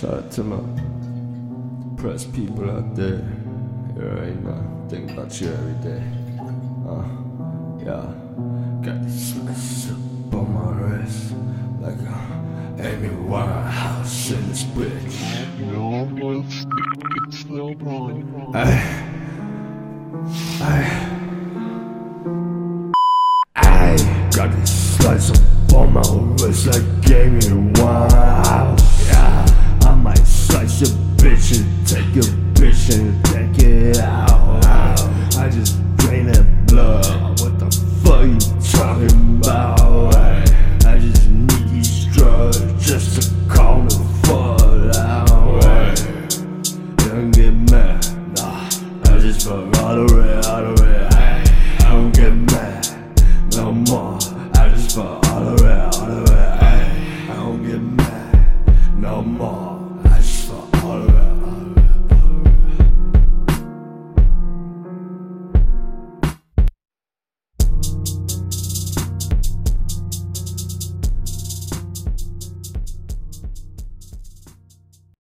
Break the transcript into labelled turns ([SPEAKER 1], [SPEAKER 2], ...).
[SPEAKER 1] Shout out to my depressed people out there. You ain't know, think about you every day. Uh, yeah. Got this up on my wrist. Like a Amy Winehouse in this bitch.
[SPEAKER 2] No, it's, it's no problem.
[SPEAKER 1] I, I, I got this slice up on my wrist like Amy bitch and it out. I just drain that blood. What the fuck you talking about? I just need these drugs just to calm the fuck out. Don't get mad, nah. I just fuck all the way, all the way. I don't get mad no more. I just fuck all the way, all the way. I don't get mad no more.